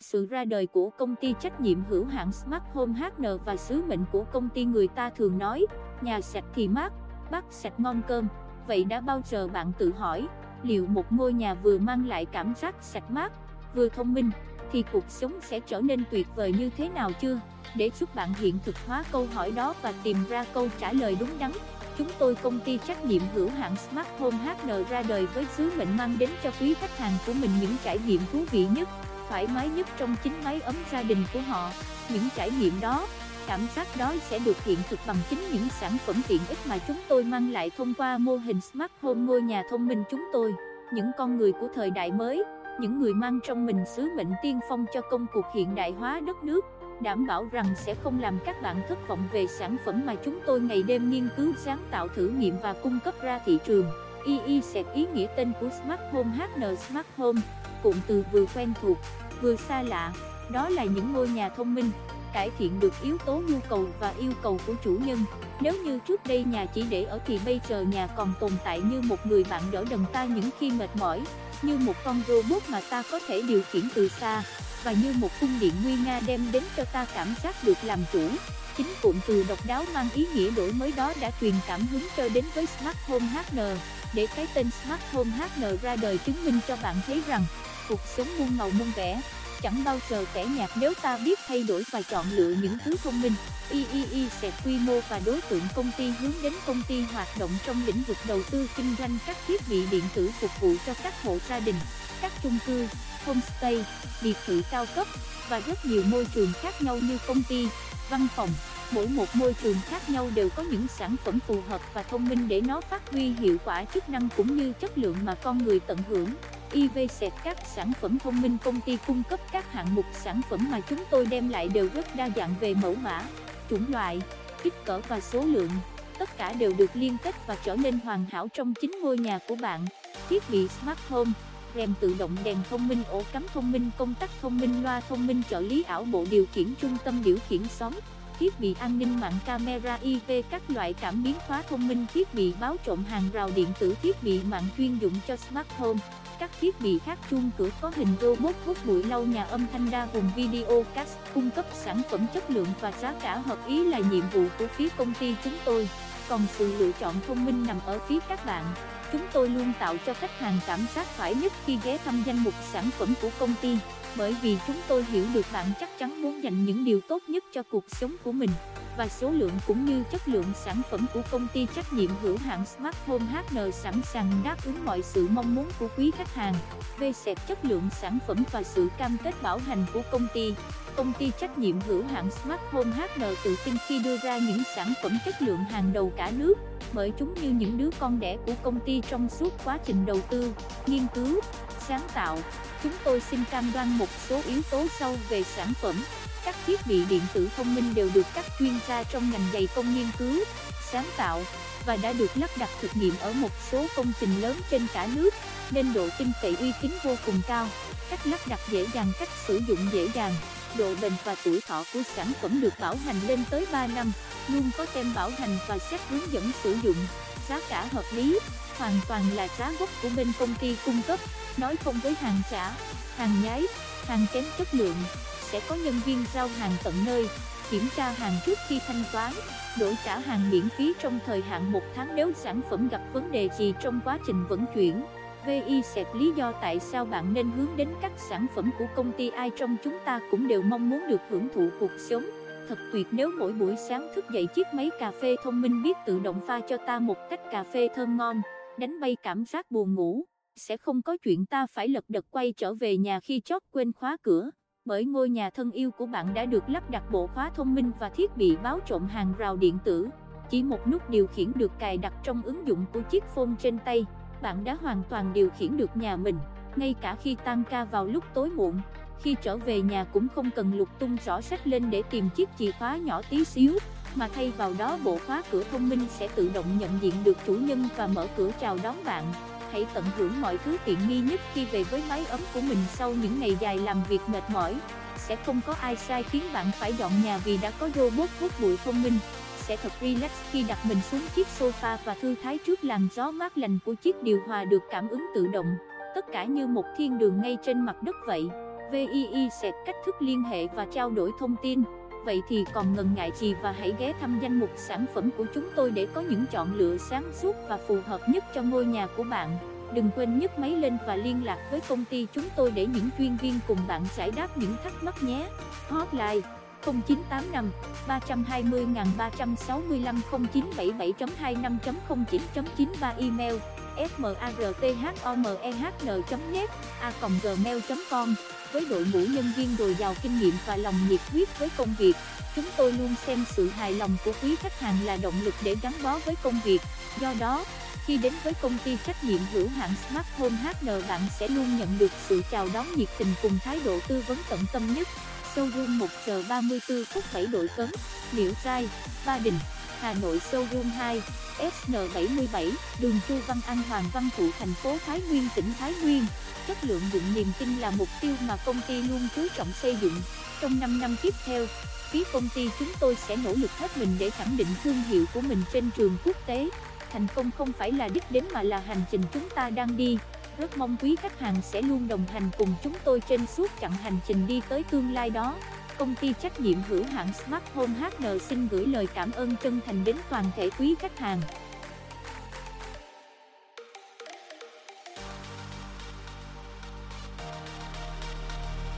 Sự ra đời của công ty trách nhiệm hữu hạn Smart Home HN và sứ mệnh của công ty người ta thường nói, nhà sạch thì mát, bát sạch ngon cơm. Vậy đã bao giờ bạn tự hỏi, liệu một ngôi nhà vừa mang lại cảm giác sạch mát, vừa thông minh, thì cuộc sống sẽ trở nên tuyệt vời như thế nào chưa? Để giúp bạn hiện thực hóa câu hỏi đó và tìm ra câu trả lời đúng đắn, chúng tôi công ty trách nhiệm hữu hạn Smart Home HN ra đời với sứ mệnh mang đến cho quý khách hàng của mình những trải nghiệm thú vị nhất, thoải mái nhất trong chính máy ấm gia đình của họ. Những trải nghiệm đó, cảm giác đó sẽ được hiện thực bằng chính những sản phẩm tiện ích mà chúng tôi mang lại thông qua mô hình Smart Home ngôi nhà thông minh chúng tôi. Những con người của thời đại mới, những người mang trong mình sứ mệnh tiên phong cho công cuộc hiện đại hóa đất nước, đảm bảo rằng sẽ không làm các bạn thất vọng về sản phẩm mà chúng tôi ngày đêm nghiên cứu sáng tạo thử nghiệm và cung cấp ra thị trường. EE sẽ ý nghĩa tên của Smart Home HN Smart Home, cụm từ vừa quen thuộc, vừa xa lạ, đó là những ngôi nhà thông minh, cải thiện được yếu tố nhu cầu và yêu cầu của chủ nhân. Nếu như trước đây nhà chỉ để ở thì bây giờ nhà còn tồn tại như một người bạn đỡ đần ta những khi mệt mỏi, như một con robot mà ta có thể điều khiển từ xa, và như một cung điện nguy nga đem đến cho ta cảm giác được làm chủ. Chính cụm từ độc đáo mang ý nghĩa đổi mới đó đã truyền cảm hứng cho đến với Smart Home HN, để cái tên Smart Home HN ra đời chứng minh cho bạn thấy rằng, cuộc sống muôn màu muôn vẻ, chẳng bao giờ tẻ nhạt nếu ta biết thay đổi và chọn lựa những thứ thông minh. III sẽ quy mô và đối tượng công ty hướng đến công ty hoạt động trong lĩnh vực đầu tư kinh doanh các thiết bị điện tử phục vụ cho các hộ gia đình, các chung cư, homestay, biệt thự cao cấp và rất nhiều môi trường khác nhau như công ty, văn phòng. Mỗi một môi trường khác nhau đều có những sản phẩm phù hợp và thông minh để nó phát huy hiệu quả chức năng cũng như chất lượng mà con người tận hưởng. IV các sản phẩm thông minh công ty cung cấp các hạng mục sản phẩm mà chúng tôi đem lại đều rất đa dạng về mẫu mã, chủng loại, kích cỡ và số lượng. Tất cả đều được liên kết và trở nên hoàn hảo trong chính ngôi nhà của bạn. Thiết bị Smart Home, rèm tự động đèn thông minh ổ cắm thông minh công tắc thông minh loa thông minh trợ lý ảo bộ điều khiển trung tâm điều khiển sóng thiết bị an ninh mạng camera IP các loại cảm biến khóa thông minh, thiết bị báo trộm hàng rào điện tử, thiết bị mạng chuyên dụng cho smart home. Các thiết bị khác chuông cửa có hình robot hút bụi lau nhà âm thanh đa vùng video cast, cung cấp sản phẩm chất lượng và giá cả hợp ý là nhiệm vụ của phía công ty chúng tôi còn sự lựa chọn thông minh nằm ở phía các bạn. Chúng tôi luôn tạo cho khách hàng cảm giác thoải nhất khi ghé thăm danh mục sản phẩm của công ty, bởi vì chúng tôi hiểu được bạn chắc chắn muốn dành những điều tốt nhất cho cuộc sống của mình và số lượng cũng như chất lượng sản phẩm của công ty trách nhiệm hữu hạn Smart Home HN sẵn sàng đáp ứng mọi sự mong muốn của quý khách hàng về sẹt chất lượng sản phẩm và sự cam kết bảo hành của công ty. Công ty trách nhiệm hữu hạn Smart Home HN tự tin khi đưa ra những sản phẩm chất lượng hàng đầu cả nước, bởi chúng như những đứa con đẻ của công ty trong suốt quá trình đầu tư, nghiên cứu, sáng tạo. Chúng tôi xin cam đoan một số yếu tố sau về sản phẩm. Các thiết bị điện tử thông minh đều được các chuyên gia trong ngành dày công nghiên cứu, sáng tạo và đã được lắp đặt thực nghiệm ở một số công trình lớn trên cả nước, nên độ tin cậy uy tín vô cùng cao. Cách lắp đặt dễ dàng, cách sử dụng dễ dàng, độ bền và tuổi thọ của sản phẩm được bảo hành lên tới 3 năm, luôn có tem bảo hành và xét hướng dẫn sử dụng, giá cả hợp lý, hoàn toàn là giá gốc của bên công ty cung cấp, nói không với hàng giả, hàng nhái, hàng kém chất lượng sẽ có nhân viên giao hàng tận nơi, kiểm tra hàng trước khi thanh toán, đổi trả hàng miễn phí trong thời hạn một tháng nếu sản phẩm gặp vấn đề gì trong quá trình vận chuyển. VI sẽ lý do tại sao bạn nên hướng đến các sản phẩm của công ty ai trong chúng ta cũng đều mong muốn được hưởng thụ cuộc sống. Thật tuyệt nếu mỗi buổi sáng thức dậy chiếc máy cà phê thông minh biết tự động pha cho ta một cách cà phê thơm ngon, đánh bay cảm giác buồn ngủ. Sẽ không có chuyện ta phải lật đật quay trở về nhà khi chót quên khóa cửa bởi ngôi nhà thân yêu của bạn đã được lắp đặt bộ khóa thông minh và thiết bị báo trộm hàng rào điện tử. Chỉ một nút điều khiển được cài đặt trong ứng dụng của chiếc phone trên tay, bạn đã hoàn toàn điều khiển được nhà mình, ngay cả khi tan ca vào lúc tối muộn. Khi trở về nhà cũng không cần lục tung rõ sách lên để tìm chiếc chìa khóa nhỏ tí xíu, mà thay vào đó bộ khóa cửa thông minh sẽ tự động nhận diện được chủ nhân và mở cửa chào đón bạn hãy tận hưởng mọi thứ tiện nghi nhất khi về với mái ấm của mình sau những ngày dài làm việc mệt mỏi. Sẽ không có ai sai khiến bạn phải dọn nhà vì đã có robot hút bụi thông minh. Sẽ thật relax khi đặt mình xuống chiếc sofa và thư thái trước làn gió mát lành của chiếc điều hòa được cảm ứng tự động. Tất cả như một thiên đường ngay trên mặt đất vậy. VII sẽ cách thức liên hệ và trao đổi thông tin. Vậy thì còn ngần ngại gì và hãy ghé thăm danh mục sản phẩm của chúng tôi để có những chọn lựa sáng suốt và phù hợp nhất cho ngôi nhà của bạn. Đừng quên nhấc máy lên và liên lạc với công ty chúng tôi để những chuyên viên cùng bạn giải đáp những thắc mắc nhé. Hotline 0985 320 365 0977.25.09.93 Email smarthomehn.net a gmail.com với đội ngũ nhân viên dồi dào kinh nghiệm và lòng nhiệt huyết với công việc chúng tôi luôn xem sự hài lòng của quý khách hàng là động lực để gắn bó với công việc. Do đó khi đến với công ty trách nhiệm hữu hạn Smart Home HN bạn sẽ luôn nhận được sự chào đón nhiệt tình cùng thái độ tư vấn tận tâm nhất. Showroom 1 giờ 34 phút 7 đội cấn Liễu Trai, Ba Đình, Hà Nội showroom 2 SN77, đường Chu Văn An Hoàng Văn Thụ thành phố Thái Nguyên tỉnh Thái Nguyên. Chất lượng dựng niềm tin là mục tiêu mà công ty luôn chú trọng xây dựng. Trong 5 năm tiếp theo, phía công ty chúng tôi sẽ nỗ lực hết mình để khẳng định thương hiệu của mình trên trường quốc tế. Thành công không phải là đích đến mà là hành trình chúng ta đang đi. Rất mong quý khách hàng sẽ luôn đồng hành cùng chúng tôi trên suốt chặng hành trình đi tới tương lai đó công ty trách nhiệm hữu hạn Smart Home HN xin gửi lời cảm ơn chân thành đến toàn thể quý khách hàng.